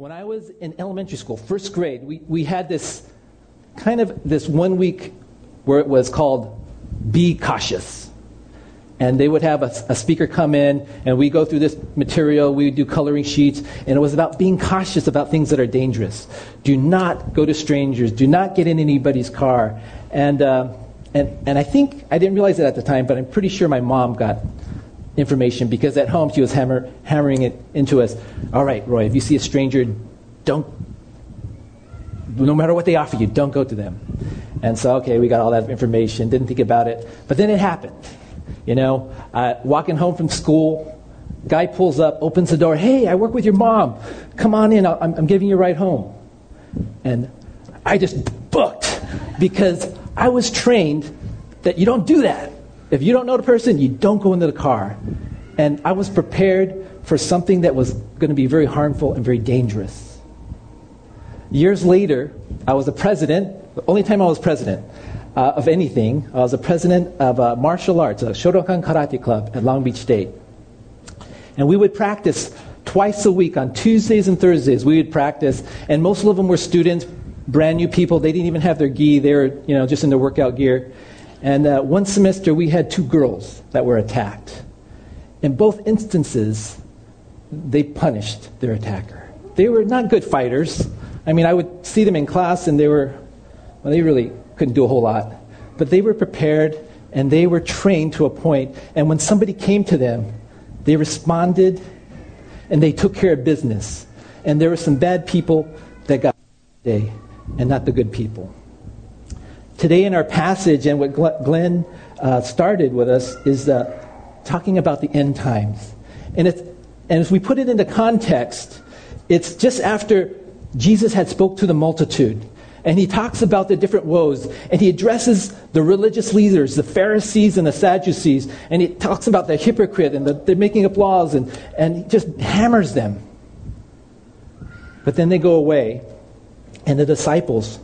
When I was in elementary school, first grade, we, we had this kind of this one week where it was called Be Cautious. And they would have a, a speaker come in, and we go through this material, we do coloring sheets, and it was about being cautious about things that are dangerous. Do not go to strangers, do not get in anybody's car. And, uh, and, and I think, I didn't realize it at the time, but I'm pretty sure my mom got information because at home she was hammer, hammering it into us. All right, Roy, if you see a stranger, don't, no matter what they offer you, don't go to them. And so, okay, we got all that information, didn't think about it. But then it happened. You know, uh, walking home from school, guy pulls up, opens the door. Hey, I work with your mom. Come on in. I'm, I'm giving you a ride home. And I just booked because I was trained that you don't do that. If you don't know the person, you don't go into the car. And I was prepared for something that was going to be very harmful and very dangerous. Years later, I was a president, the only time I was president uh, of anything, I was a president of a martial arts, a Shotokan Karate Club at Long Beach State. And we would practice twice a week on Tuesdays and Thursdays. We would practice, and most of them were students, brand new people. They didn't even have their gi, they were you know, just in their workout gear. And uh, one semester, we had two girls that were attacked. In both instances, they punished their attacker. They were not good fighters. I mean, I would see them in class, and they were, well, they really couldn't do a whole lot. But they were prepared, and they were trained to a point. And when somebody came to them, they responded, and they took care of business. And there were some bad people that got day, and not the good people. Today, in our passage, and what Glenn uh, started with us, is uh, talking about the end times. And, it's, and as we put it into context, it's just after Jesus had spoke to the multitude. And he talks about the different woes. And he addresses the religious leaders, the Pharisees and the Sadducees. And he talks about the hypocrite and the, they're making up laws and, and he just hammers them. But then they go away. And the disciples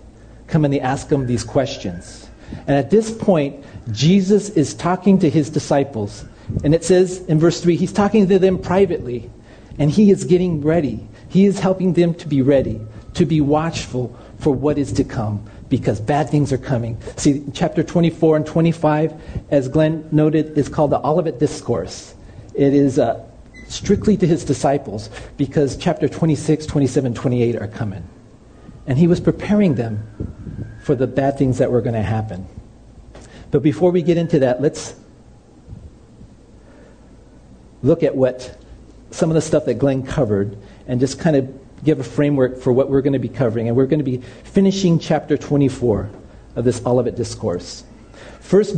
come and they ask him these questions. And at this point, Jesus is talking to his disciples. And it says in verse 3, he's talking to them privately. And he is getting ready. He is helping them to be ready, to be watchful for what is to come, because bad things are coming. See, chapter 24 and 25, as Glenn noted, is called the Olivet Discourse. It is uh, strictly to his disciples, because chapter 26, 27, 28 are coming. And he was preparing them for the bad things that were going to happen. But before we get into that, let's look at what some of the stuff that Glenn covered and just kind of give a framework for what we're going to be covering. And we're going to be finishing chapter 24 of this Olivet Discourse. First,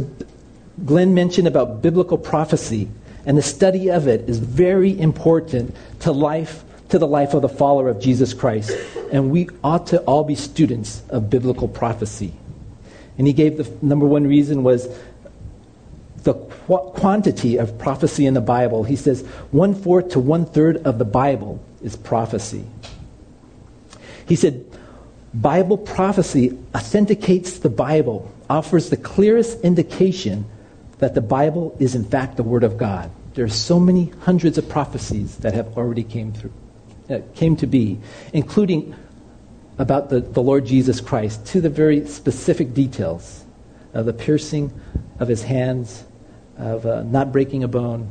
Glenn mentioned about biblical prophecy, and the study of it is very important to life to the life of the follower of Jesus Christ. And we ought to all be students of biblical prophecy. And he gave the number one reason was the qu- quantity of prophecy in the Bible. He says one fourth to one third of the Bible is prophecy. He said, Bible prophecy authenticates the Bible, offers the clearest indication that the Bible is in fact the Word of God. There are so many hundreds of prophecies that have already came through uh, came to be, including about the, the Lord Jesus Christ, to the very specific details of the piercing of his hands, of uh, not breaking a bone,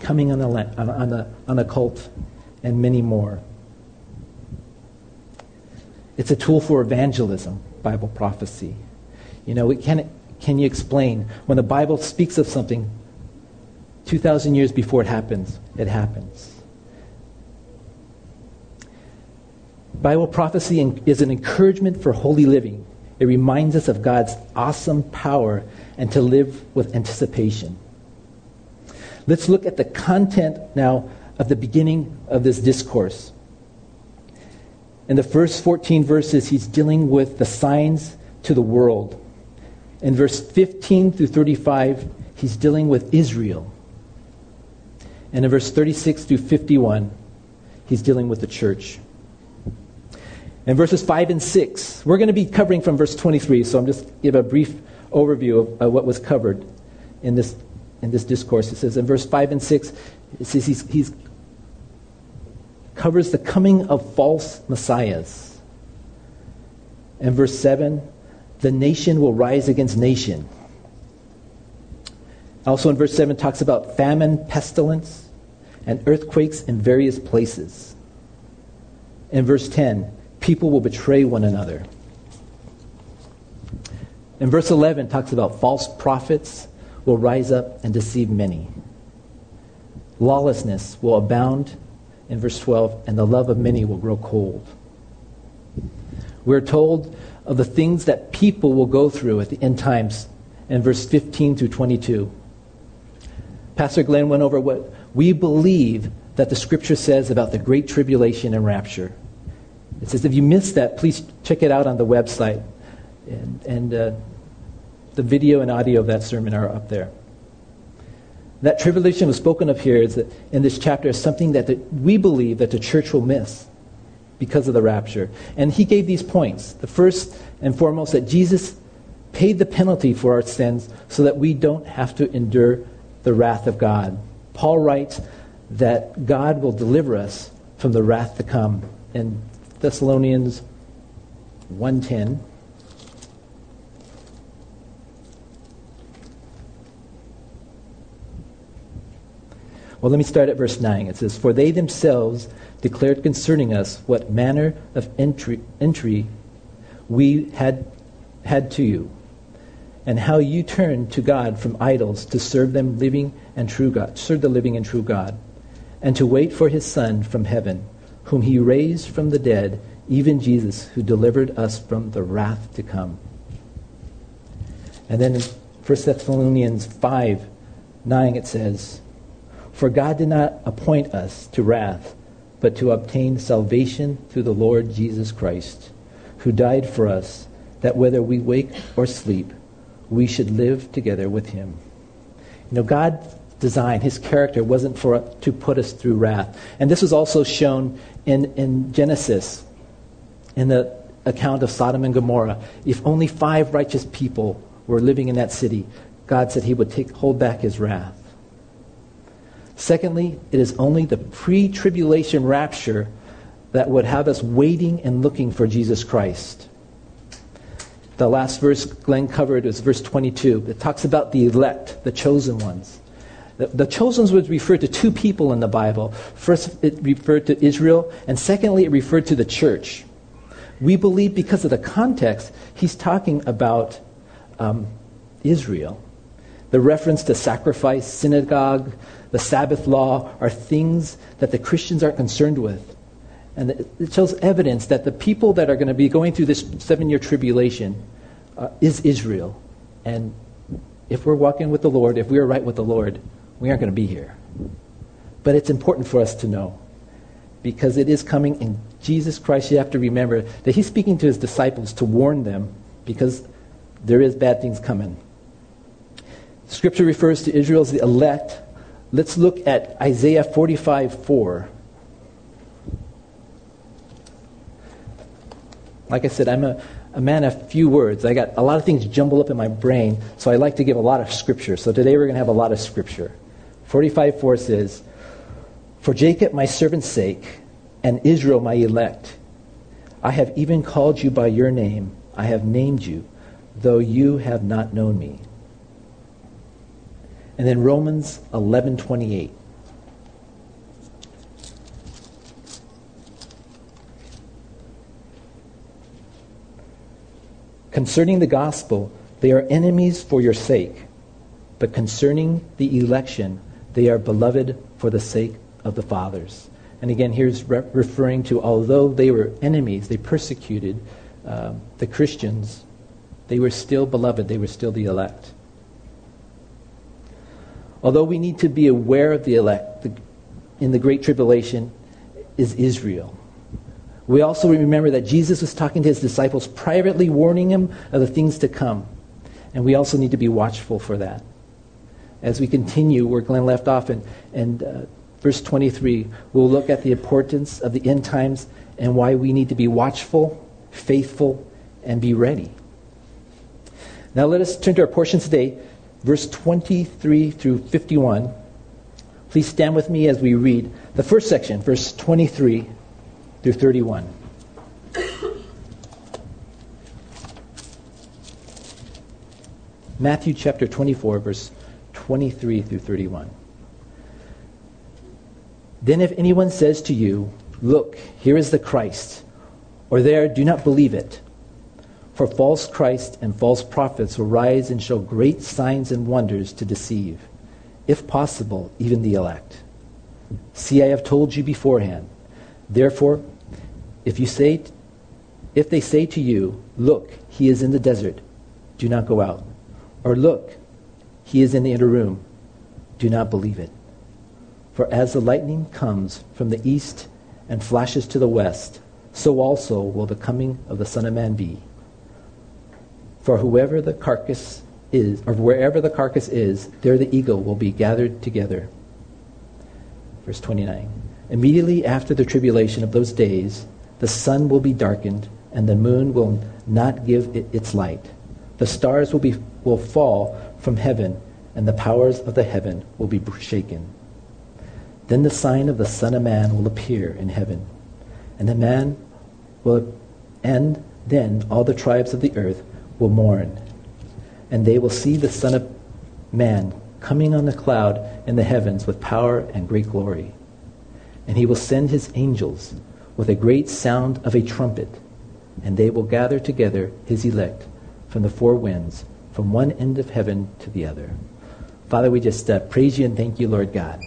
coming on a, on, a, on a colt, and many more. It's a tool for evangelism, Bible prophecy. You know, can, can you explain when the Bible speaks of something 2,000 years before it happens, it happens? Bible prophecy is an encouragement for holy living. It reminds us of God's awesome power and to live with anticipation. Let's look at the content now of the beginning of this discourse. In the first 14 verses, he's dealing with the signs to the world. In verse 15 through 35, he's dealing with Israel. And in verse 36 through 51, he's dealing with the church. In verses 5 and 6, we're going to be covering from verse 23, so I'm just give a brief overview of, of what was covered in this, in this discourse. It says in verse 5 and 6, it says he's, he's covers the coming of false messiahs. And verse 7 the nation will rise against nation. Also in verse 7 talks about famine, pestilence, and earthquakes in various places. In verse 10, people will betray one another. In verse 11 talks about false prophets will rise up and deceive many. Lawlessness will abound in verse 12, and the love of many will grow cold. We're told of the things that people will go through at the end times in verse 15 through 22. Pastor Glenn went over what we believe that the scripture says about the great tribulation and rapture. It says, if you missed that, please check it out on the website. And, and uh, the video and audio of that sermon are up there. That tribulation was spoken of here is that in this chapter is something that the, we believe that the church will miss because of the rapture. And he gave these points. The first and foremost, that Jesus paid the penalty for our sins so that we don't have to endure the wrath of God. Paul writes that God will deliver us from the wrath to come in Thessalonians 1:10. Well, let me start at verse 9. It says, For they themselves declared concerning us what manner of entry, entry we had had to you, and how you turned to God from idols to serve them living and true God, serve the living and true God, and to wait for his Son from heaven, whom he raised from the dead, even Jesus, who delivered us from the wrath to come. And then in 1 Thessalonians 5 9 it says, For God did not appoint us to wrath but to obtain salvation through the Lord Jesus Christ, who died for us, that whether we wake or sleep, we should live together with him. You know, God's design, his character, wasn't for to put us through wrath. And this was also shown in, in Genesis, in the account of Sodom and Gomorrah. If only five righteous people were living in that city, God said he would take, hold back his wrath. Secondly, it is only the pre tribulation rapture that would have us waiting and looking for Jesus Christ. The last verse Glenn covered was verse 22. It talks about the elect, the chosen ones. The, chosen would refer to two people in the Bible. First, it referred to Israel, and secondly, it referred to the church. We believe because of the context, he's talking about um, Israel. The reference to sacrifice, synagogue, the Sabbath law are things that the Christians aren't concerned with. And it shows evidence that the people that are going to be going through this seven year tribulation uh, is Israel. And if we're walking with the Lord, if we are right with the Lord, we aren't going to be here. But it's important for us to know because it is coming in Jesus Christ. You have to remember that He's speaking to His disciples to warn them because there is bad things coming. Scripture refers to Israel as the elect Let's look at Isaiah 45 4. Like I said, I'm a, a man of few words. I got a lot of things jumbled up in my brain, so I like to give a lot of scripture. So today we're going to have a lot of scripture. 45 4 says, For Jacob my servant's sake, and Israel my elect, I have even called you by your name. I have named you, though you have not known me. And then Romans 11:28. Concerning the gospel, they are enemies for your sake, but concerning the election, they are beloved for the sake of the fathers. And again, here's re- referring to although they were enemies, they persecuted uh, the Christians, they were still beloved, they were still the elect. Although we need to be aware of the elect the, in the Great Tribulation, is Israel. We also remember that Jesus was talking to his disciples privately, warning them of the things to come. And we also need to be watchful for that. As we continue where Glenn left off in, in uh, verse 23, we'll look at the importance of the end times and why we need to be watchful, faithful, and be ready. Now let us turn to our portion today verse 23 through 51, Please stand with me as we read the first section, verse 23 through 31. Matthew chapter 24, verse 23 through 31. Then if anyone says to you, Look, here is the Christ, or there, do not believe it. For false Christs and false prophets will rise and show great signs and wonders to deceive, if possible, even the elect. See, I have told you beforehand. Therefore, if you say, if they say to you, Look, he is in the desert, do not go out. Or look, he is in the inner room, do not believe it. For as the lightning comes from the east and flashes to the west, so also will the coming of the Son of Man be. For whoever the carcass is, or wherever the carcass is, there the eagle will be gathered together. Verse 29. Immediately after the tribulation of those days, the sun will be darkened, and the moon will not give it its light. The stars will, be, will fall from heaven, and the powers of the heaven will be shaken. Then the sign of the Son of Man will appear in heaven, and the man will, and then all the tribes of the earth will mourn, and they will see the Son of Man coming on the cloud in the heavens with power and great glory. And he will send his angels with a great sound of a trumpet, and they will gather together his elect from the four winds, from one end of heaven to the other. Father, we just uh, praise you and thank you, Lord God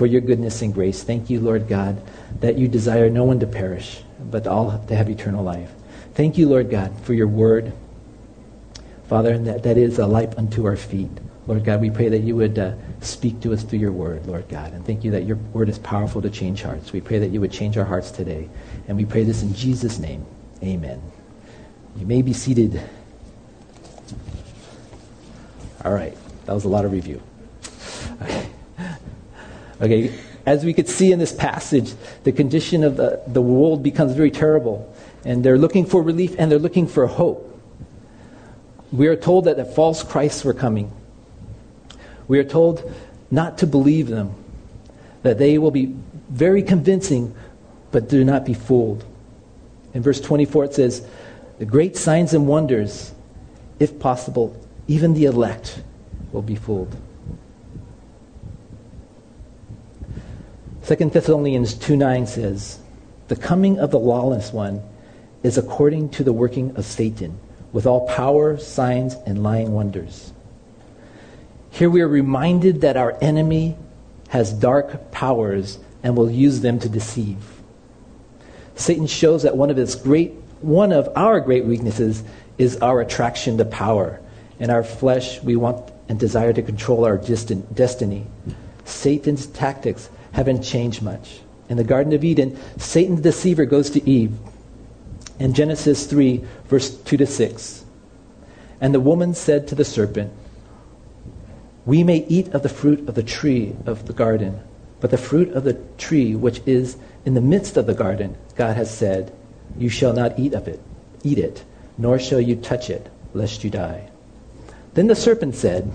for your goodness and grace. Thank you, Lord God, that you desire no one to perish, but all to have eternal life. Thank you, Lord God, for your word. Father, and that, that is a light unto our feet. Lord God, we pray that you would uh, speak to us through your word, Lord God. And thank you that your word is powerful to change hearts. We pray that you would change our hearts today. And we pray this in Jesus' name. Amen. You may be seated. All right. That was a lot of review. Okay. Okay, as we could see in this passage, the condition of the, the world becomes very terrible. And they're looking for relief and they're looking for hope. We are told that the false Christs were coming. We are told not to believe them, that they will be very convincing, but do not be fooled. In verse 24, it says, The great signs and wonders, if possible, even the elect will be fooled. 2 Thessalonians 2 9 says, The coming of the lawless one is according to the working of Satan, with all power, signs, and lying wonders. Here we are reminded that our enemy has dark powers and will use them to deceive. Satan shows that one of his great one of our great weaknesses is our attraction to power. In our flesh, we want and desire to control our distant destiny. Satan's tactics haven't changed much. In the Garden of Eden, Satan the deceiver goes to Eve. In Genesis 3, verse 2 to 6. And the woman said to the serpent, We may eat of the fruit of the tree of the garden, but the fruit of the tree which is in the midst of the garden, God has said, You shall not eat of it, eat it, nor shall you touch it, lest you die. Then the serpent said,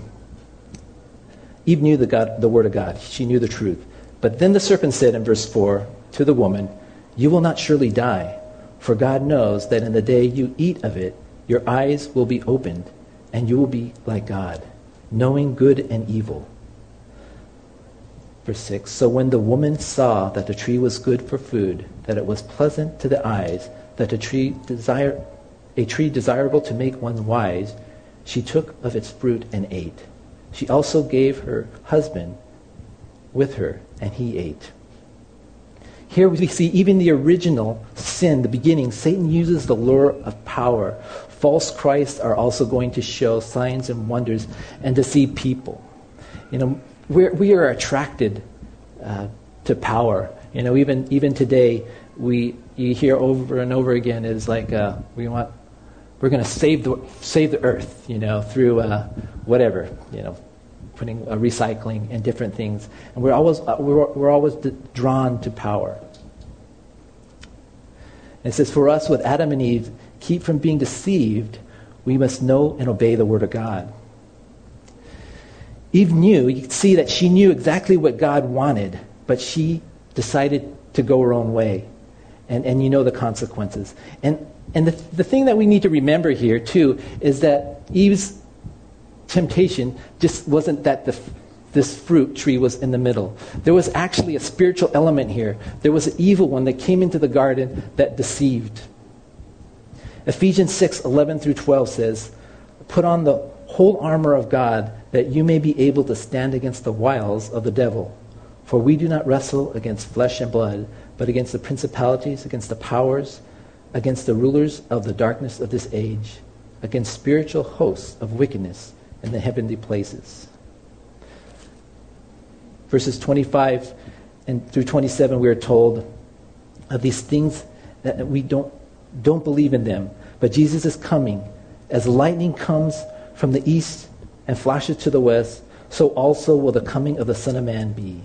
Eve knew the, God, the word of God. She knew the truth. But then the serpent said in verse 4 to the woman, You will not surely die, for God knows that in the day you eat of it, your eyes will be opened, and you will be like God, knowing good and evil. Verse 6 So when the woman saw that the tree was good for food, that it was pleasant to the eyes, that a tree, desire, a tree desirable to make one wise, she took of its fruit and ate. She also gave her husband with her, and he ate. Here we see even the original sin, the beginning, Satan uses the lure of power. False Christs are also going to show signs and wonders and deceive people. You know, we're, we are attracted uh, to power. You know, even, even today, we, you hear over and over again is like, uh, we want, we're going to save the, save the earth, you know, through uh, whatever, you know, putting uh, recycling and different things. And we're always, uh, we're, we're always drawn to power. And it says, for us with Adam and Eve, keep from being deceived, we must know and obey the Word of God. Eve knew, you could see that she knew exactly what God wanted, but she decided to go her own way. And, and you know the consequences. And, and the, the thing that we need to remember here, too, is that Eve's temptation just wasn't that the, this fruit tree was in the middle. There was actually a spiritual element here. There was an evil one that came into the garden that deceived. Ephesians 6 11 through 12 says, Put on the whole armor of God that you may be able to stand against the wiles of the devil. For we do not wrestle against flesh and blood, but against the principalities, against the powers, against the rulers of the darkness of this age, against spiritual hosts of wickedness in the heavenly places. Verses 25 and through 27, we are told of these things that we don't, don't believe in them. But Jesus is coming. As lightning comes from the east and flashes to the west, so also will the coming of the Son of Man be.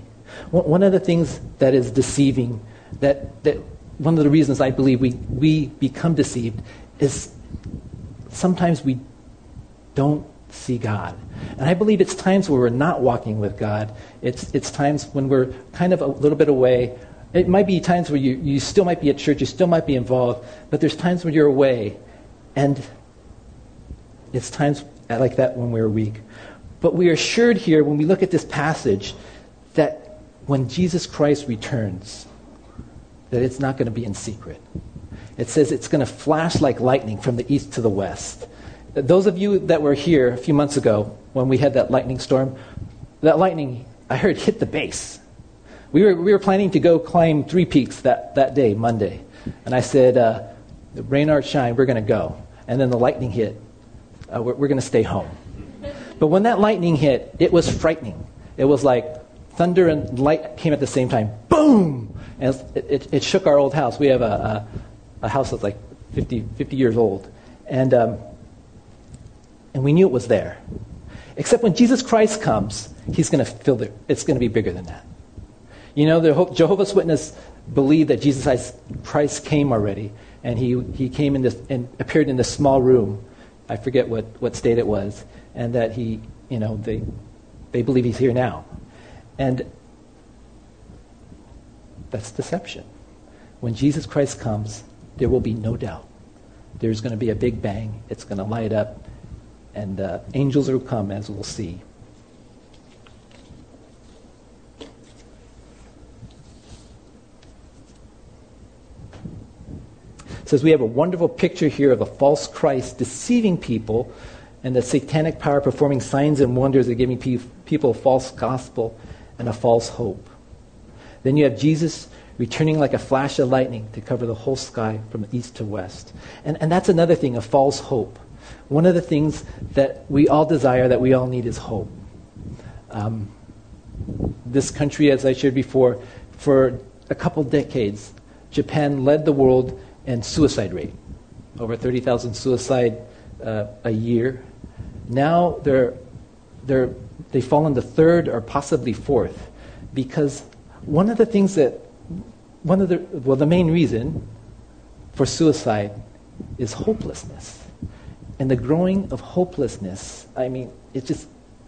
One of the things that is deceiving, that, that one of the reasons I believe we, we become deceived, is sometimes we don't see God. And I believe it's times where we're not walking with God. It's, it's times when we're kind of a little bit away. It might be times where you, you still might be at church, you still might be involved, but there's times when you're away. And it's times like that when we're weak. But we are assured here when we look at this passage that when Jesus Christ returns, that it's not going to be in secret. It says it's going to flash like lightning from the east to the west. Those of you that were here a few months ago when we had that lightning storm, that lightning, I heard, hit the base. We were, we were planning to go climb three peaks that, that day, Monday. And I said, uh, the rain or shine, we're going to go. And then the lightning hit. Uh, we're, we're going to stay home. But when that lightning hit, it was frightening. It was like thunder and light came at the same time. Boom! And it, it, it shook our old house. We have a, a, a house that's like 50, 50 years old. And um, and we knew it was there. Except when Jesus Christ comes, he's going to fill it. It's going to be bigger than that. You know, the Jehovah's Witness believe that Jesus Christ came already, and he, he came in this and appeared in this small room. I forget what, what state it was, and that he, you know, they, they believe he's here now. And that's deception. When Jesus Christ comes, there will be no doubt. There's going to be a big bang. It's going to light up and uh, angels will come, as we'll see. It says we have a wonderful picture here of a false Christ deceiving people and the satanic power performing signs and wonders and giving pe- people a false gospel and a false hope. Then you have Jesus returning like a flash of lightning to cover the whole sky from east to west. And, and that's another thing, a false hope one of the things that we all desire, that we all need, is hope. Um, this country, as I shared before, for a couple decades, Japan led the world in suicide rate. Over 30,000 suicide uh, a year. Now they're, they're, they fall third or possibly fourth because one of the things that, one of the, well, the main reason for suicide is hopelessness and the growing of hopelessness. I mean, it's just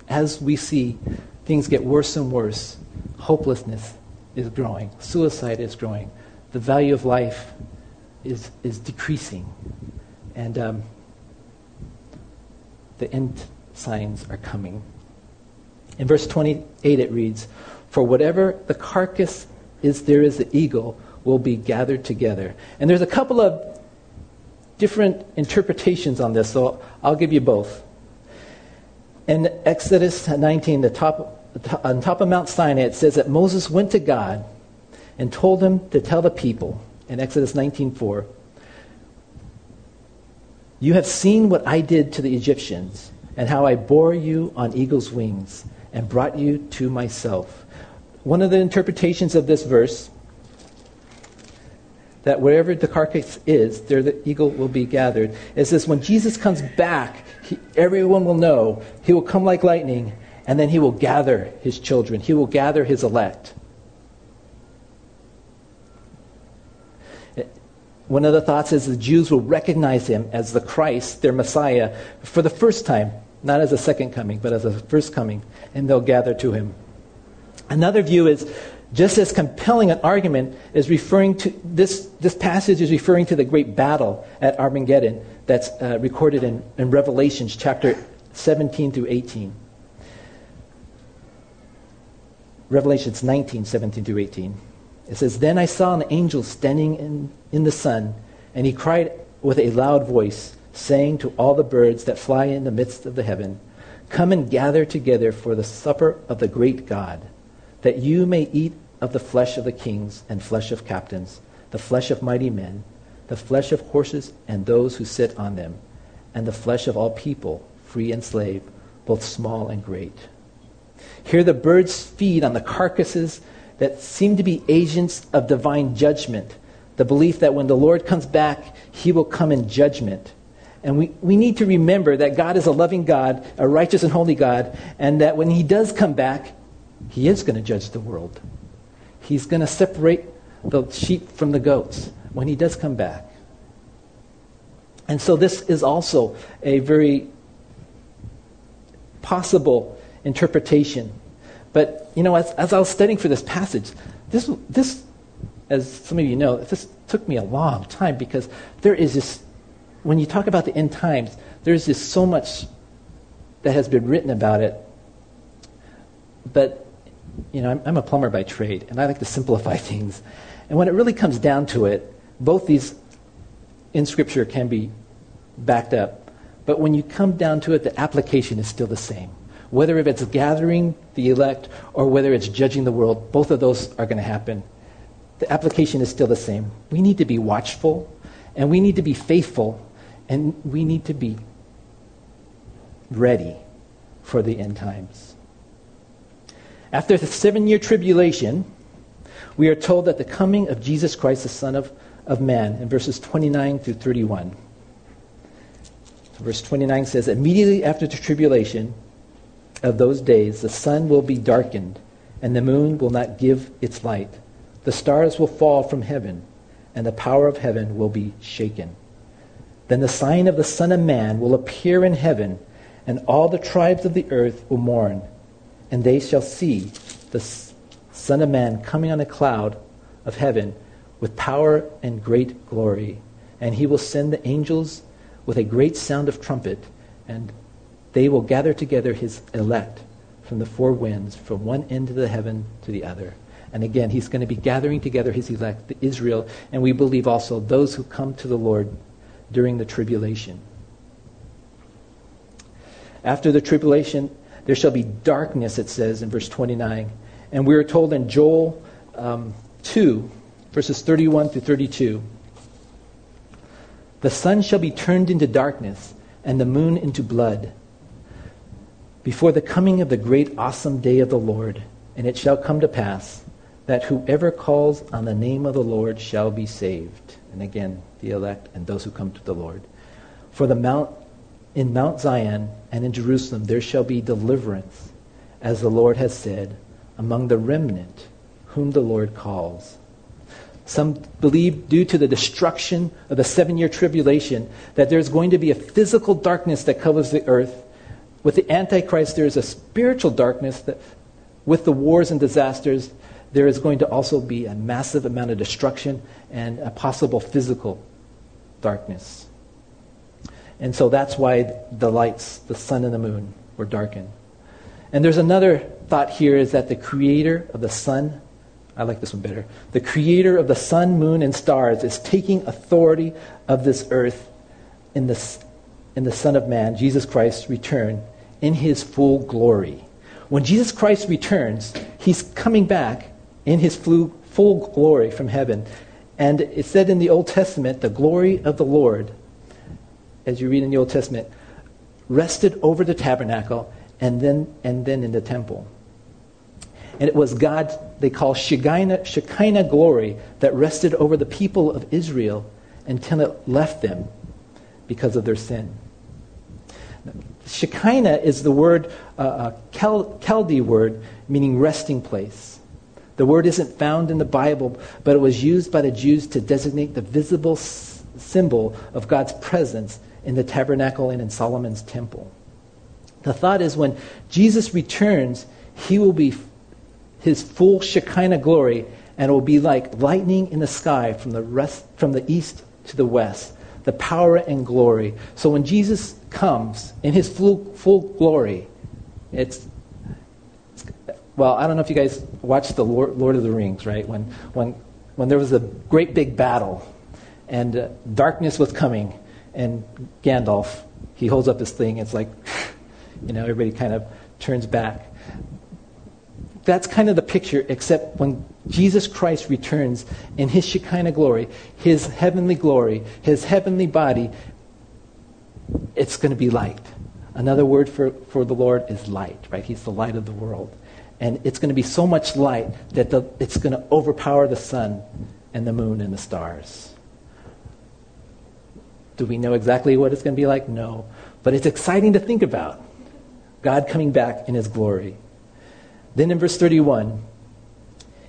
as we see things get worse and worse, hopelessness is growing, suicide is growing, the value of life is, is decreasing. And um, the end signs are coming. In verse 28, it reads, For whatever the carcass is, there is the eagle will be gathered together. And there's a couple of different interpretations on this, so I'll give you both. In Exodus 19, the top, on top of Mount Sinai, it says that Moses went to God and told him to tell the people in Exodus 19:4, "You have seen what I did to the Egyptians and how I bore you on eagle's wings and brought you to myself." One of the interpretations of this verse that wherever the carcass is, there the eagle will be gathered. It says, when Jesus comes back, he, everyone will know. He will come like lightning, and then he will gather his children. He will gather his elect. One of the thoughts is the Jews will recognize him as the Christ, their Messiah, for the first time not as a second coming, but as a first coming, and they'll gather to him. Another view is just as compelling an argument is referring to this, this passage is referring to the great battle at Armageddon that's uh, recorded in, in Revelations chapter 17 through 18. Revelations 19, 17 through 18. It says, Then I saw an angel standing in, in the sun, and he cried with a loud voice, saying to all the birds that fly in the midst of the heaven, Come and gather together for the supper of the great God, that you may eat of the flesh of the kings and flesh of captains, the flesh of mighty men, the flesh of horses and those who sit on them, and the flesh of all people, free and slave, both small and great. Here the birds feed on the carcasses that seem to be agents of divine judgment, the belief that when the Lord comes back, he will come in judgment. And we, we need to remember that God is a loving God, a righteous and holy God, and that when he does come back, he is going to judge the world. He's going to separate the sheep from the goats when he does come back. And so this is also a very possible interpretation. But, you know, as, as I was studying for this passage, this, this, as some of you know, this took me a long time because there is this, when you talk about the end times, there's just so much that has been written about it. But, you know, I'm, I'm a plumber by trade, and I like to simplify things. And when it really comes down to it, both these in Scripture can be backed up. But when you come down to it, the application is still the same. Whether if it's gathering the elect or whether it's judging the world, both of those are going to happen. The application is still the same. We need to be watchful and we need to be faithful and we need to be ready for the end times. After the seven year tribulation, we are told that the coming of Jesus Christ, the Son of, of Man, in verses 29 through 31. Verse 29 says, Immediately after the tribulation of those days, the sun will be darkened, and the moon will not give its light. The stars will fall from heaven, and the power of heaven will be shaken. Then the sign of the Son of Man will appear in heaven, and all the tribes of the earth will mourn, and they shall see the Son of Man coming on a cloud of heaven with power and great glory. And he will send the angels with a great sound of trumpet, and they will gather together his elect from the four winds, from one end of the heaven to the other. And again, he's going to be gathering together his elect, Israel, and we believe also those who come to the Lord during the tribulation. After the tribulation, there shall be darkness, it says in verse 29. And we are told in Joel um, 2, verses 31 through 32 the sun shall be turned into darkness, and the moon into blood, before the coming of the great awesome day of the Lord. And it shall come to pass that whoever calls on the name of the Lord shall be saved. And again, the elect and those who come to the Lord. For the mount in Mount Zion and in Jerusalem there shall be deliverance, as the Lord has said, among the remnant whom the Lord calls. Some believe, due to the destruction of the seven year tribulation, that there's going to be a physical darkness that covers the earth. With the Antichrist, there is a spiritual darkness that, with the wars and disasters, there is going to also be a massive amount of destruction and a possible physical darkness. And so that's why the lights, the sun and the moon, were darkened. And there's another thought here is that the creator of the sun I like this one better. The creator of the sun, moon, and stars is taking authority of this earth in the, in the Son of Man, Jesus Christ, return in his full glory. When Jesus Christ returns, he's coming back in his full glory from heaven. And it said in the Old Testament, the glory of the Lord, as you read in the Old Testament, rested over the tabernacle and then, and then in the temple. And it was God, they call Shekinah, Shekinah glory, that rested over the people of Israel until it left them because of their sin. Shekinah is the word, uh, a Chaldee word, meaning resting place. The word isn't found in the Bible, but it was used by the Jews to designate the visible s- symbol of God's presence in the tabernacle and in Solomon's temple. The thought is when Jesus returns, he will be his full Shekinah glory, and it will be like lightning in the sky from the, rest, from the east to the west, the power and glory. So when Jesus comes in his full, full glory, it's, it's, well, I don't know if you guys watched the Lord, Lord of the Rings, right? When, when, when there was a great big battle and uh, darkness was coming, and Gandalf, he holds up his thing, it's like, you know, everybody kind of turns back that's kind of the picture, except when Jesus Christ returns in his Shekinah glory, his heavenly glory, his heavenly body, it's going to be light. Another word for, for the Lord is light, right? He's the light of the world. And it's going to be so much light that the, it's going to overpower the sun and the moon and the stars. Do we know exactly what it's going to be like? No. But it's exciting to think about. God coming back in his glory. Then in verse 31,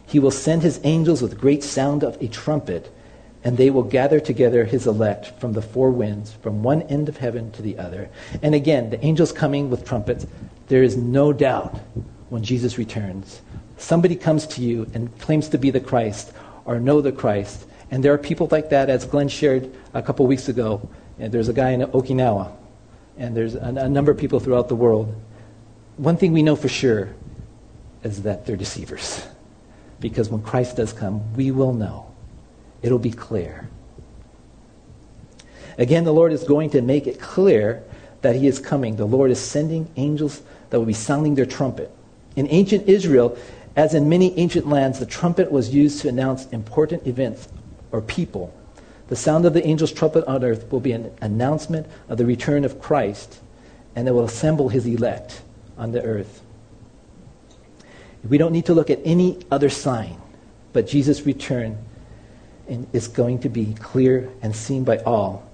he will send his angels with great sound of a trumpet, and they will gather together his elect from the four winds, from one end of heaven to the other. And again, the angels coming with trumpets. There is no doubt when Jesus returns. Somebody comes to you and claims to be the Christ or know the Christ. And there are people like that, as Glenn shared a couple weeks ago. And there's a guy in Okinawa, and there's a, a number of people throughout the world. One thing we know for sure is that they're deceivers. Because when Christ does come, we will know. It'll be clear. Again, the Lord is going to make it clear that He is coming. The Lord is sending angels that will be sounding their trumpet. In ancient Israel, as in many ancient lands, the trumpet was used to announce important events or people. The sound of the angel's trumpet on earth will be an announcement of the return of Christ, and it will assemble his elect on the earth. We don't need to look at any other sign, but Jesus' return is going to be clear and seen by all.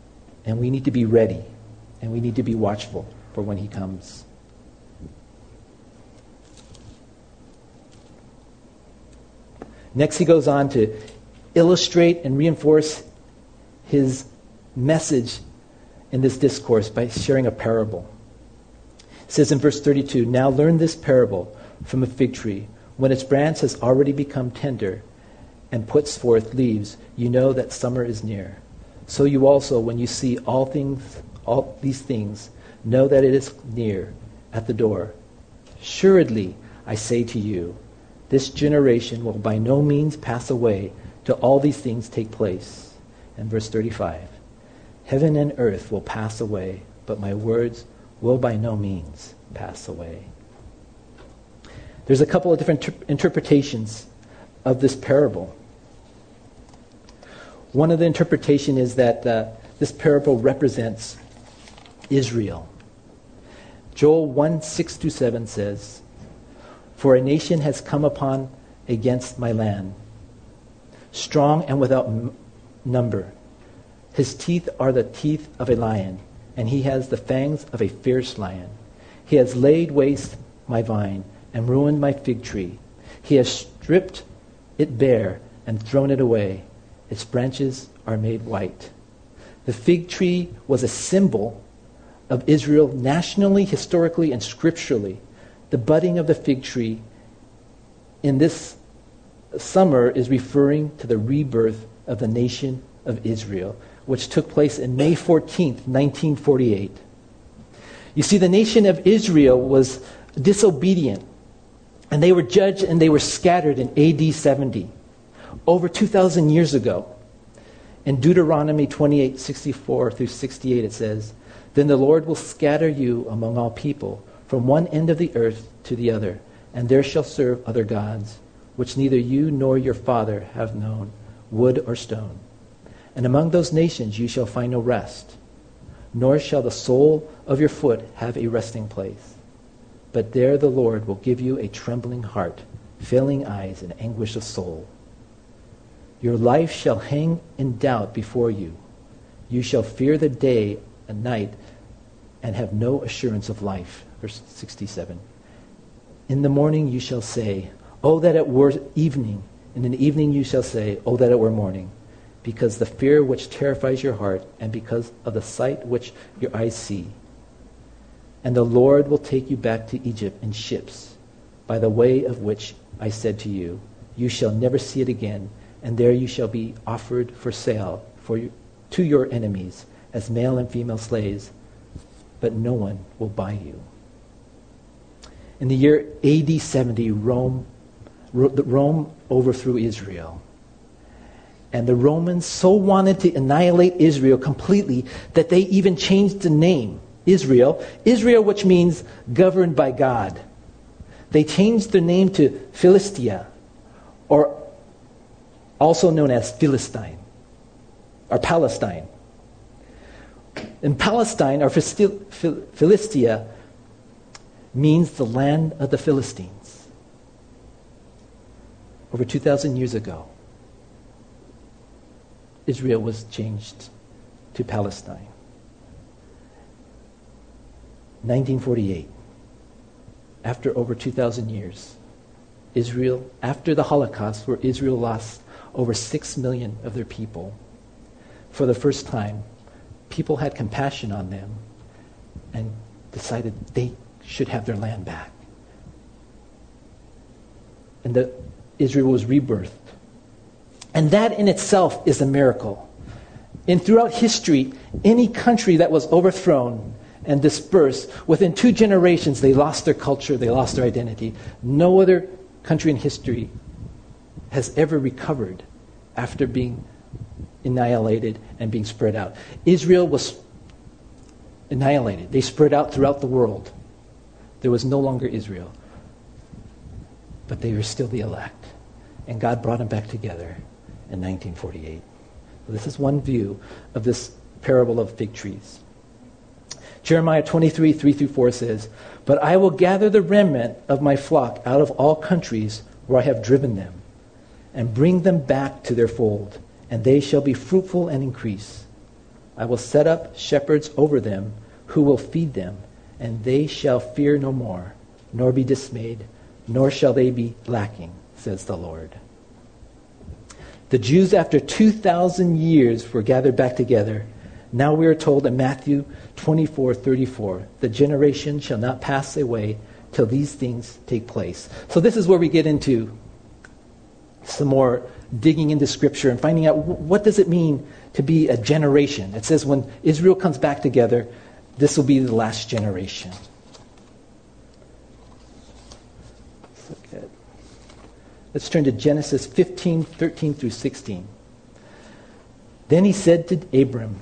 And we need to be ready, and we need to be watchful for when he comes. Next, he goes on to illustrate and reinforce his message in this discourse by sharing a parable. It says in verse 32 Now learn this parable from a fig tree. When its branch has already become tender and puts forth leaves, you know that summer is near. So you also, when you see all things, all these things, know that it is near at the door. Assuredly, I say to you, this generation will by no means pass away till all these things take place. And verse 35 Heaven and earth will pass away, but my words will by no means pass away. There's a couple of different ter- interpretations of this parable. One of the interpretation is that uh, this parable represents Israel. Joel 1 6 to 7 says, For a nation has come upon against my land, strong and without m- number. His teeth are the teeth of a lion, and he has the fangs of a fierce lion. He has laid waste my vine and ruined my fig tree. He has stripped it bare and thrown it away. Its branches are made white. The fig tree was a symbol of Israel nationally, historically, and scripturally. The budding of the fig tree in this summer is referring to the rebirth of the nation of Israel, which took place in May 14th, 1948. You see, the nation of Israel was disobedient and they were judged and they were scattered in AD 70, over 2,000 years ago. In Deuteronomy 28 64 through 68, it says, Then the Lord will scatter you among all people, from one end of the earth to the other, and there shall serve other gods, which neither you nor your father have known, wood or stone. And among those nations you shall find no rest, nor shall the sole of your foot have a resting place. But there the Lord will give you a trembling heart, failing eyes, and anguish of soul. Your life shall hang in doubt before you. You shall fear the day and night and have no assurance of life. Verse 67. In the morning you shall say, Oh, that it were evening. And in the evening you shall say, Oh, that it were morning. Because the fear which terrifies your heart, and because of the sight which your eyes see, and the Lord will take you back to Egypt in ships, by the way of which I said to you, You shall never see it again, and there you shall be offered for sale for you, to your enemies as male and female slaves, but no one will buy you. In the year AD 70, Rome, Rome overthrew Israel. And the Romans so wanted to annihilate Israel completely that they even changed the name, Israel. Israel, which means governed by God. They changed their name to Philistia, or also known as Philistine, or Palestine. In Palestine, or Philistia, means the land of the Philistines. Over 2,000 years ago, Israel was changed to Palestine. 1948, after over 2,000 years, Israel, after the Holocaust, where Israel lost over 6 million of their people, for the first time, people had compassion on them and decided they should have their land back. And that Israel was rebirthed. And that in itself is a miracle. And throughout history, any country that was overthrown and dispersed, within two generations, they lost their culture, they lost their identity. No other country in history has ever recovered after being annihilated and being spread out. Israel was annihilated, they spread out throughout the world. There was no longer Israel. But they were still the elect. And God brought them back together in 1948. This is one view of this parable of fig trees. Jeremiah 23, 3 through 4 says, But I will gather the remnant of my flock out of all countries where I have driven them, and bring them back to their fold, and they shall be fruitful and increase. I will set up shepherds over them who will feed them and they shall fear no more, nor be dismayed, nor shall they be lacking, says the Lord. The Jews, after 2,000 years, were gathered back together. Now we are told in Matthew 24 34, the generation shall not pass away till these things take place. So, this is where we get into some more digging into Scripture and finding out what does it mean to be a generation. It says when Israel comes back together, this will be the last generation. Let's, Let's turn to Genesis 15, 13 through 16. Then he said to Abram,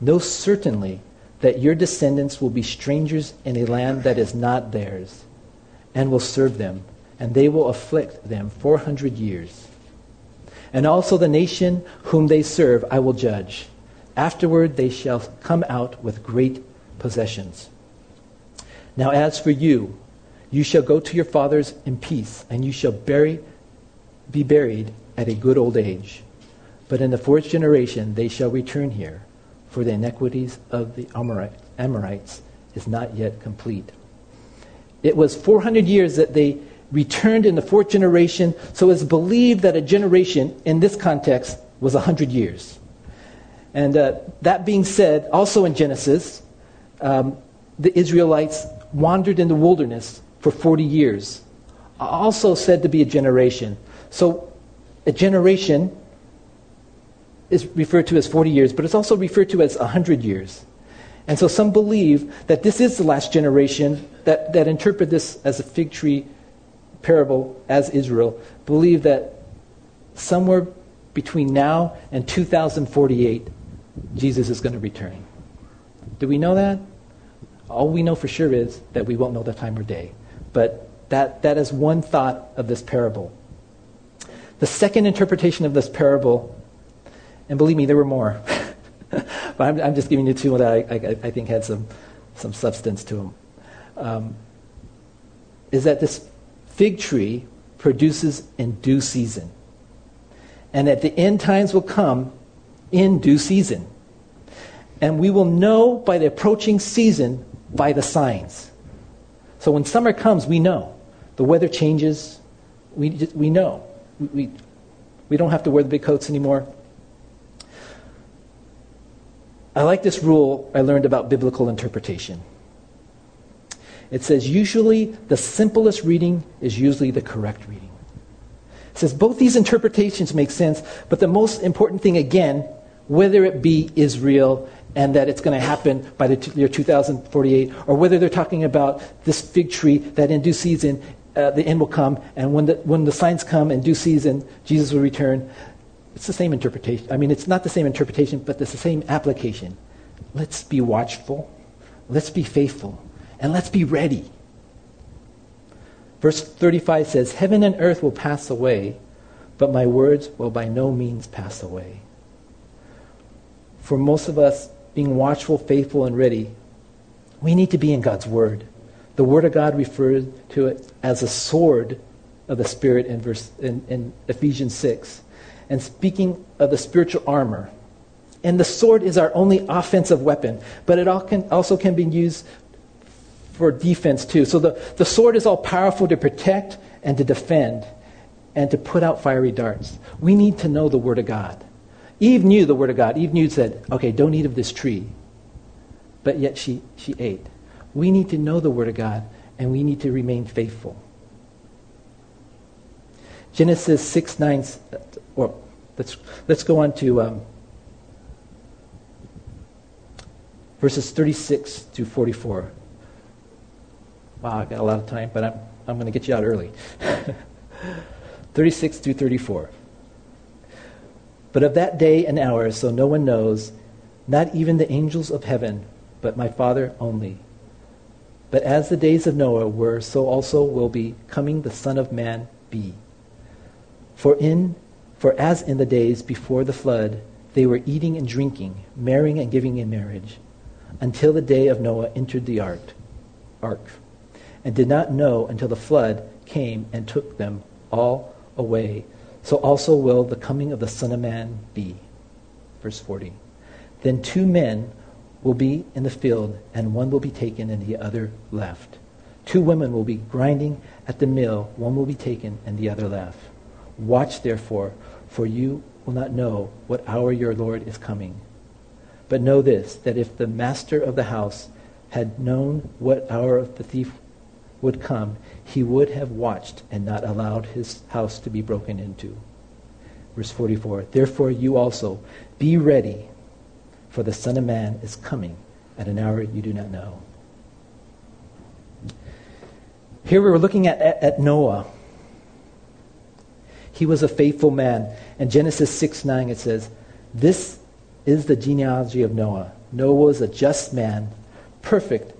Know certainly that your descendants will be strangers in a land that is not theirs, and will serve them, and they will afflict them 400 years. And also the nation whom they serve I will judge. Afterward they shall come out with great possessions. Now, as for you, you shall go to your fathers in peace, and you shall bury, be buried at a good old age. But in the fourth generation they shall return here, for the iniquities of the Amorites is not yet complete. It was 400 years that they returned in the fourth generation, so it's believed that a generation in this context was 100 years. And uh, that being said, also in Genesis, um, the Israelites wandered in the wilderness for 40 years, also said to be a generation. So a generation is referred to as 40 years, but it's also referred to as 100 years. And so some believe that this is the last generation that, that interpret this as a fig tree parable as Israel, believe that somewhere between now and 2048, Jesus is going to return. Do we know that? All we know for sure is that we won't know the time or day. But that, that is one thought of this parable. The second interpretation of this parable, and believe me, there were more, but I'm, I'm, just giving you two that I, I, I, think had some, some substance to them, um, is that this fig tree produces in due season. And that the end times will come in due season. And we will know by the approaching season by the signs. So when summer comes, we know. The weather changes, we, just, we know. We, we, we don't have to wear the big coats anymore. I like this rule I learned about biblical interpretation. it says usually the simplest reading is usually the correct reading. It says both these interpretations make sense, but the most important thing, again, whether it be Israel and that it's going to happen by the year 2048, or whether they're talking about this fig tree that in due season uh, the end will come, and when the, when the signs come in due season, Jesus will return. It's the same interpretation. I mean, it's not the same interpretation, but it's the same application. Let's be watchful, let's be faithful, and let's be ready. Verse 35 says, Heaven and earth will pass away, but my words will by no means pass away. For most of us, being watchful, faithful, and ready, we need to be in God's Word. The Word of God refers to it as a sword of the Spirit in, verse, in, in Ephesians 6. And speaking of the spiritual armor, and the sword is our only offensive weapon, but it can, also can be used for defense too. So the, the sword is all powerful to protect and to defend and to put out fiery darts. We need to know the Word of God. Eve knew the Word of God. Eve knew said, okay, don't eat of this tree. But yet she, she ate. We need to know the Word of God and we need to remain faithful. Genesis 6 9, or let's, let's go on to um, verses 36 to 44. Wow, I got a lot of time, but I'm, I'm going to get you out early. 36 to 34. But of that day and hour, so no one knows, not even the angels of heaven, but my Father only. But as the days of Noah were, so also will be coming the Son of Man be. For in for as in the days before the flood, they were eating and drinking, marrying and giving in marriage, until the day of Noah entered the ark, ark, and did not know until the flood came and took them all away so also will the coming of the Son of Man be. Verse 40. Then two men will be in the field, and one will be taken and the other left. Two women will be grinding at the mill, one will be taken and the other left. Watch therefore, for you will not know what hour your Lord is coming. But know this, that if the master of the house had known what hour the thief would come, he would have watched and not allowed his house to be broken into. Verse 44 Therefore, you also be ready, for the Son of Man is coming at an hour you do not know. Here we were looking at, at, at Noah. He was a faithful man. In Genesis 6 9, it says, This is the genealogy of Noah. Noah was a just man, perfect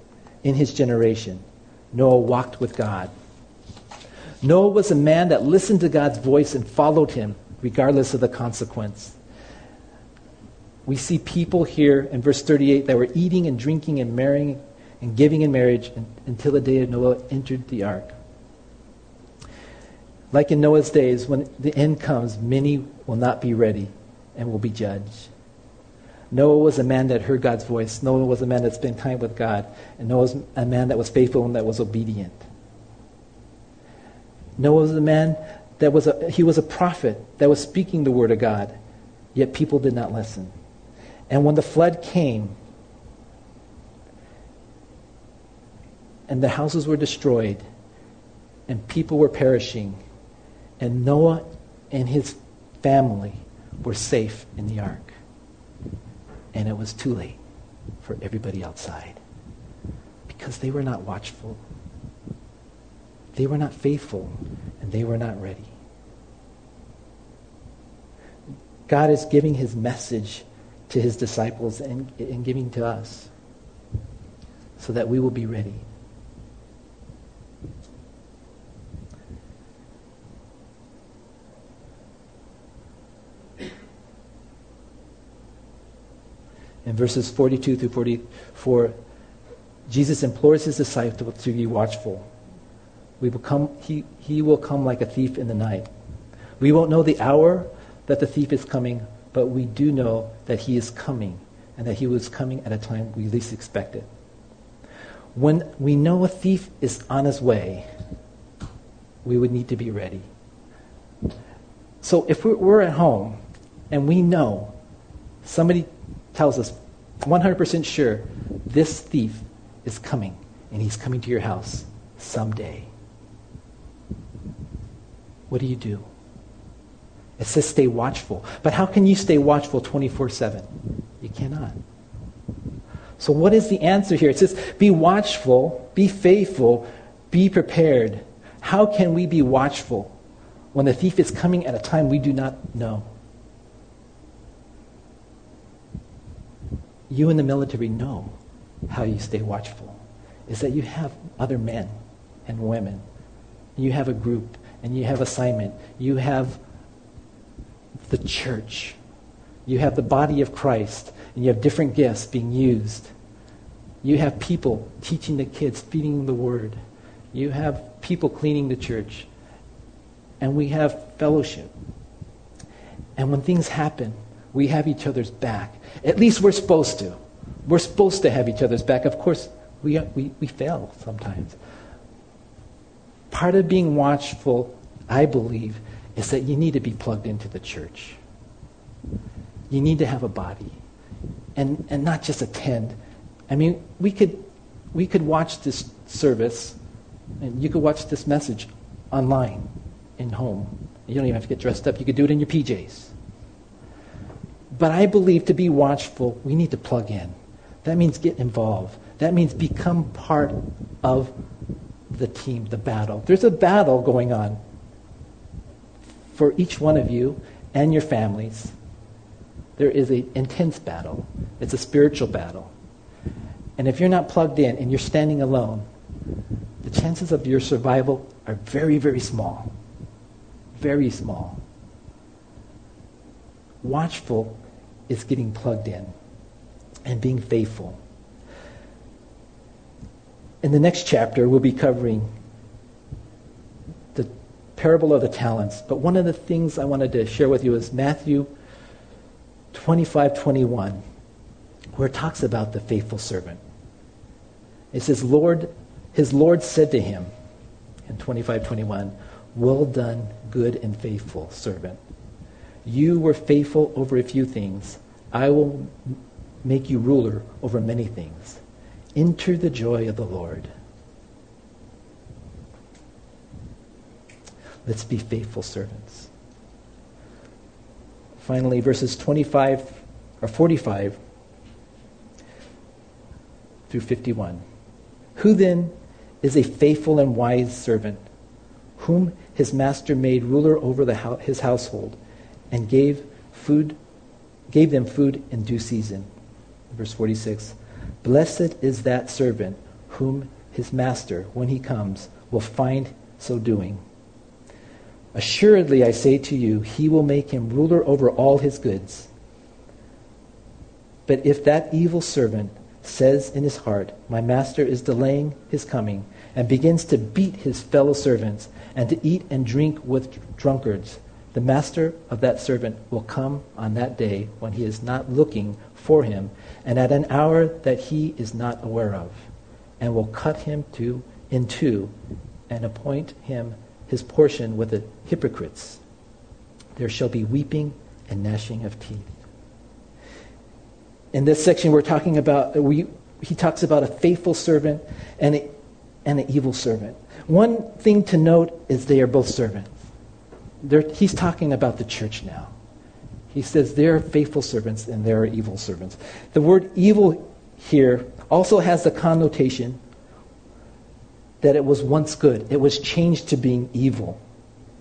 in his generation. Noah walked with God. Noah was a man that listened to God's voice and followed him, regardless of the consequence. We see people here in verse 38 that were eating and drinking and marrying and giving in marriage until the day of Noah entered the ark. Like in Noah's days, when the end comes, many will not be ready and will be judged. Noah was a man that heard God's voice. Noah was a man that spent time with God. And Noah was a man that was faithful and that was obedient. Noah was a man that was a, he was a prophet that was speaking the word of God, yet people did not listen. And when the flood came and the houses were destroyed and people were perishing, and Noah and his family were safe in the ark and it was too late for everybody outside because they were not watchful. They were not faithful, and they were not ready. God is giving his message to his disciples and, and giving to us so that we will be ready. In verses 42 through 44, Jesus implores his disciples to be watchful. We will come, he, he will come like a thief in the night. We won't know the hour that the thief is coming, but we do know that he is coming and that he was coming at a time we least expected. When we know a thief is on his way, we would need to be ready. So if we're at home and we know somebody tells us 100% sure this thief is coming and he's coming to your house someday. What do you do? It says stay watchful. But how can you stay watchful 24 7? You cannot. So, what is the answer here? It says be watchful, be faithful, be prepared. How can we be watchful when the thief is coming at a time we do not know? You in the military know how you stay watchful. Is that you have other men and women. You have a group and you have assignment. You have the church. You have the body of Christ, and you have different gifts being used. You have people teaching the kids, feeding the word. You have people cleaning the church. And we have fellowship. And when things happen, we have each other's back. At least we're supposed to. We're supposed to have each other's back. Of course, we, we, we fail sometimes. Part of being watchful, I believe, is that you need to be plugged into the church. You need to have a body and, and not just attend. I mean, we could, we could watch this service and you could watch this message online in home. You don't even have to get dressed up. You could do it in your PJs. But I believe to be watchful, we need to plug in. That means get involved. That means become part of the team, the battle. There's a battle going on for each one of you and your families. There is an intense battle. It's a spiritual battle. And if you're not plugged in and you're standing alone, the chances of your survival are very, very small. Very small. Watchful is getting plugged in and being faithful. In the next chapter, we'll be covering the parable of the talents. But one of the things I wanted to share with you is Matthew 25 21, where it talks about the faithful servant. It says, Lord, his Lord said to him in 25 21, Well done, good and faithful servant. You were faithful over a few things. I will make you ruler over many things. Enter the joy of the Lord. Let's be faithful servants. Finally, verses 25 or 45 through 51. Who then is a faithful and wise servant, whom his master made ruler over his household, and gave food, gave them food in due season? Verse 46 Blessed is that servant whom his master, when he comes, will find so doing. Assuredly, I say to you, he will make him ruler over all his goods. But if that evil servant says in his heart, My master is delaying his coming, and begins to beat his fellow servants, and to eat and drink with drunkards, the master of that servant will come on that day when he is not looking for him, and at an hour that he is not aware of, and will cut him to, in two, and appoint him his portion with the hypocrites. There shall be weeping and gnashing of teeth. In this section, we're talking about, we, he talks about a faithful servant and, a, and an evil servant. One thing to note is they are both servants. They're, he's talking about the church now. He says there are faithful servants and there are evil servants. The word evil here also has the connotation that it was once good. It was changed to being evil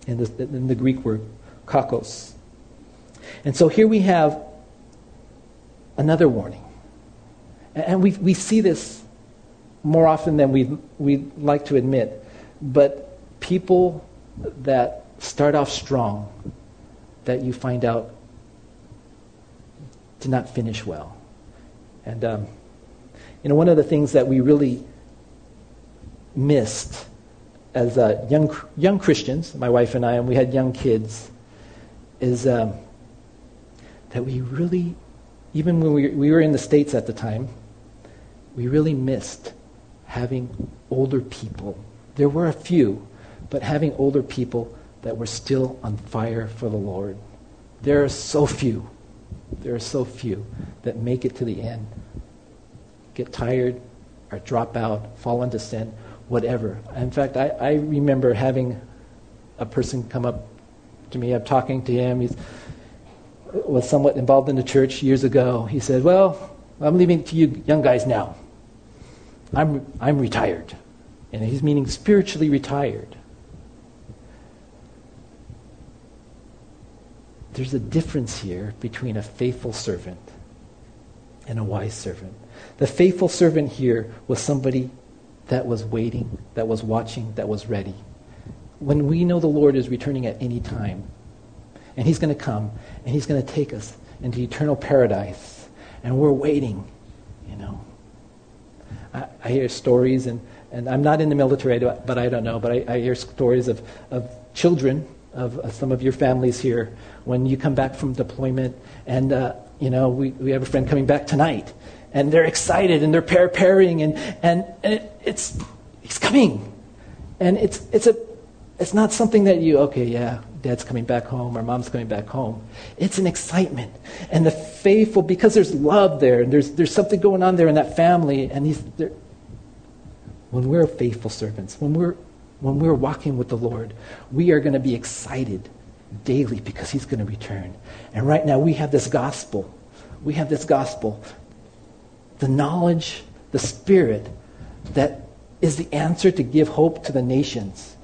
in the, in the Greek word kakos. And so here we have another warning. And we, we see this more often than we we like to admit. But people that start off strong, that you find out did not finish well. And, um, you know, one of the things that we really missed as uh, young, young Christians, my wife and I, and we had young kids, is um, that we really, even when we, we were in the States at the time, we really missed having older people. There were a few, but having older people that were still on fire for the Lord. There are so few. There are so few that make it to the end, get tired, or drop out, fall into sin, whatever. In fact, I, I remember having a person come up to me. I'm talking to him. He was somewhat involved in the church years ago. He said, Well, I'm leaving to you young guys now. I'm, I'm retired. And he's meaning spiritually retired. There's a difference here between a faithful servant and a wise servant. The faithful servant here was somebody that was waiting, that was watching, that was ready. When we know the Lord is returning at any time, and He's going to come, and He's going to take us into eternal paradise, and we're waiting, you know. I, I hear stories, and, and I'm not in the military, but I don't know, but I, I hear stories of, of children of uh, some of your families here when you come back from deployment, and, uh, you know, we, we have a friend coming back tonight, and they're excited and they're preparing and, and, and it, it's, he's coming. And it's, it's, a, it's not something that you, okay, yeah, dad's coming back home or mom's coming back home. It's an excitement. And the faithful, because there's love there and there's, there's something going on there in that family. And he's, when we're faithful servants, when we're, when we're walking with the Lord, we are going to be excited daily because he's going to return. And right now we have this gospel. We have this gospel the knowledge, the Spirit that is the answer to give hope to the nations.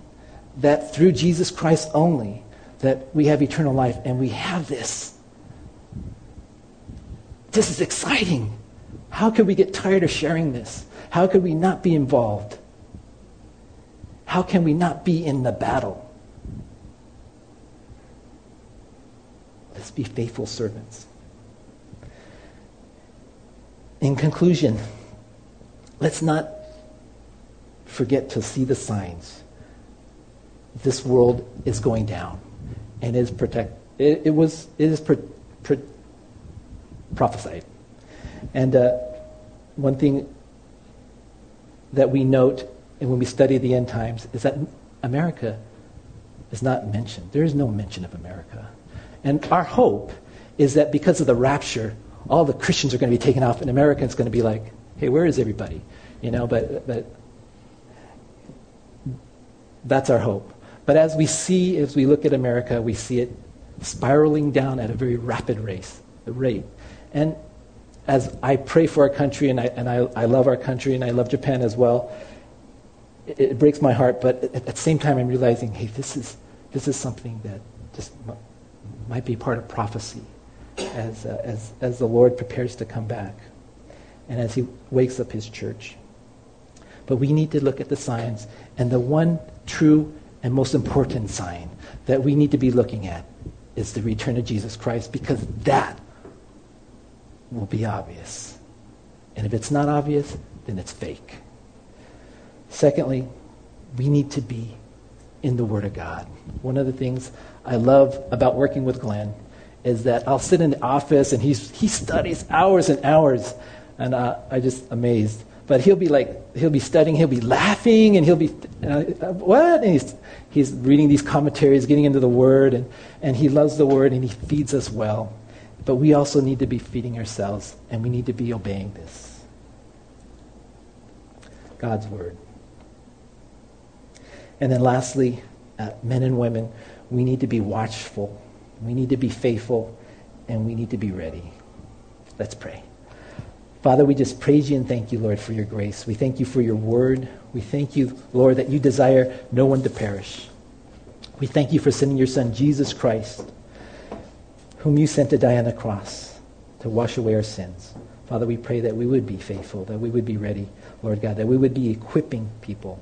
That through Jesus Christ only, that we have eternal life. And we have this. This is exciting. How could we get tired of sharing this? How could we not be involved? How can we not be in the battle? Let's be faithful servants. In conclusion, let's not forget to see the signs. This world is going down and is protect. It, it was it is pro, pro, prophesied, and uh, one thing that we note and when we study the end times is that America is not mentioned. There is no mention of America, and our hope is that because of the rapture, all the Christians are going to be taken off, and America is going to be like, hey, where is everybody? You know, but, but that's our hope. But as we see, as we look at America, we see it spiraling down at a very rapid race, rate. And as I pray for our country, and I, and I, I love our country, and I love Japan as well, it, it breaks my heart. But at, the same time, I'm realizing, hey, this is, this is something that just might be part of prophecy as, uh, as, as the Lord prepares to come back and as he wakes up his church. But we need to look at the signs, and the one true and most important sign that we need to be looking at is the return of Jesus Christ because that will be obvious. And if it's not obvious, then it's fake. Secondly, we need to be in the Word of God. One of the things I love about working with Glenn is that I'll sit in the office and he's, he studies hours and hours, and uh, I just amazed. But he'll be like, he'll be studying, he'll be laughing, and he'll be, uh, what? And he's, he's reading these commentaries, getting into the Word, and, and he loves the Word, and he feeds us well. But we also need to be feeding ourselves, and we need to be obeying this. God's Word. And then lastly, uh, men and women, we need to be watchful we need to be faithful and we need to be ready. Let's pray. Father, we just praise you and thank you, Lord, for your grace. We thank you for your word. We thank you, Lord, that you desire no one to perish. We thank you for sending your Son, Jesus Christ, whom you sent to die on the cross to wash away our sins. Father, we pray that we would be faithful, that we would be ready, Lord God, that we would be equipping people.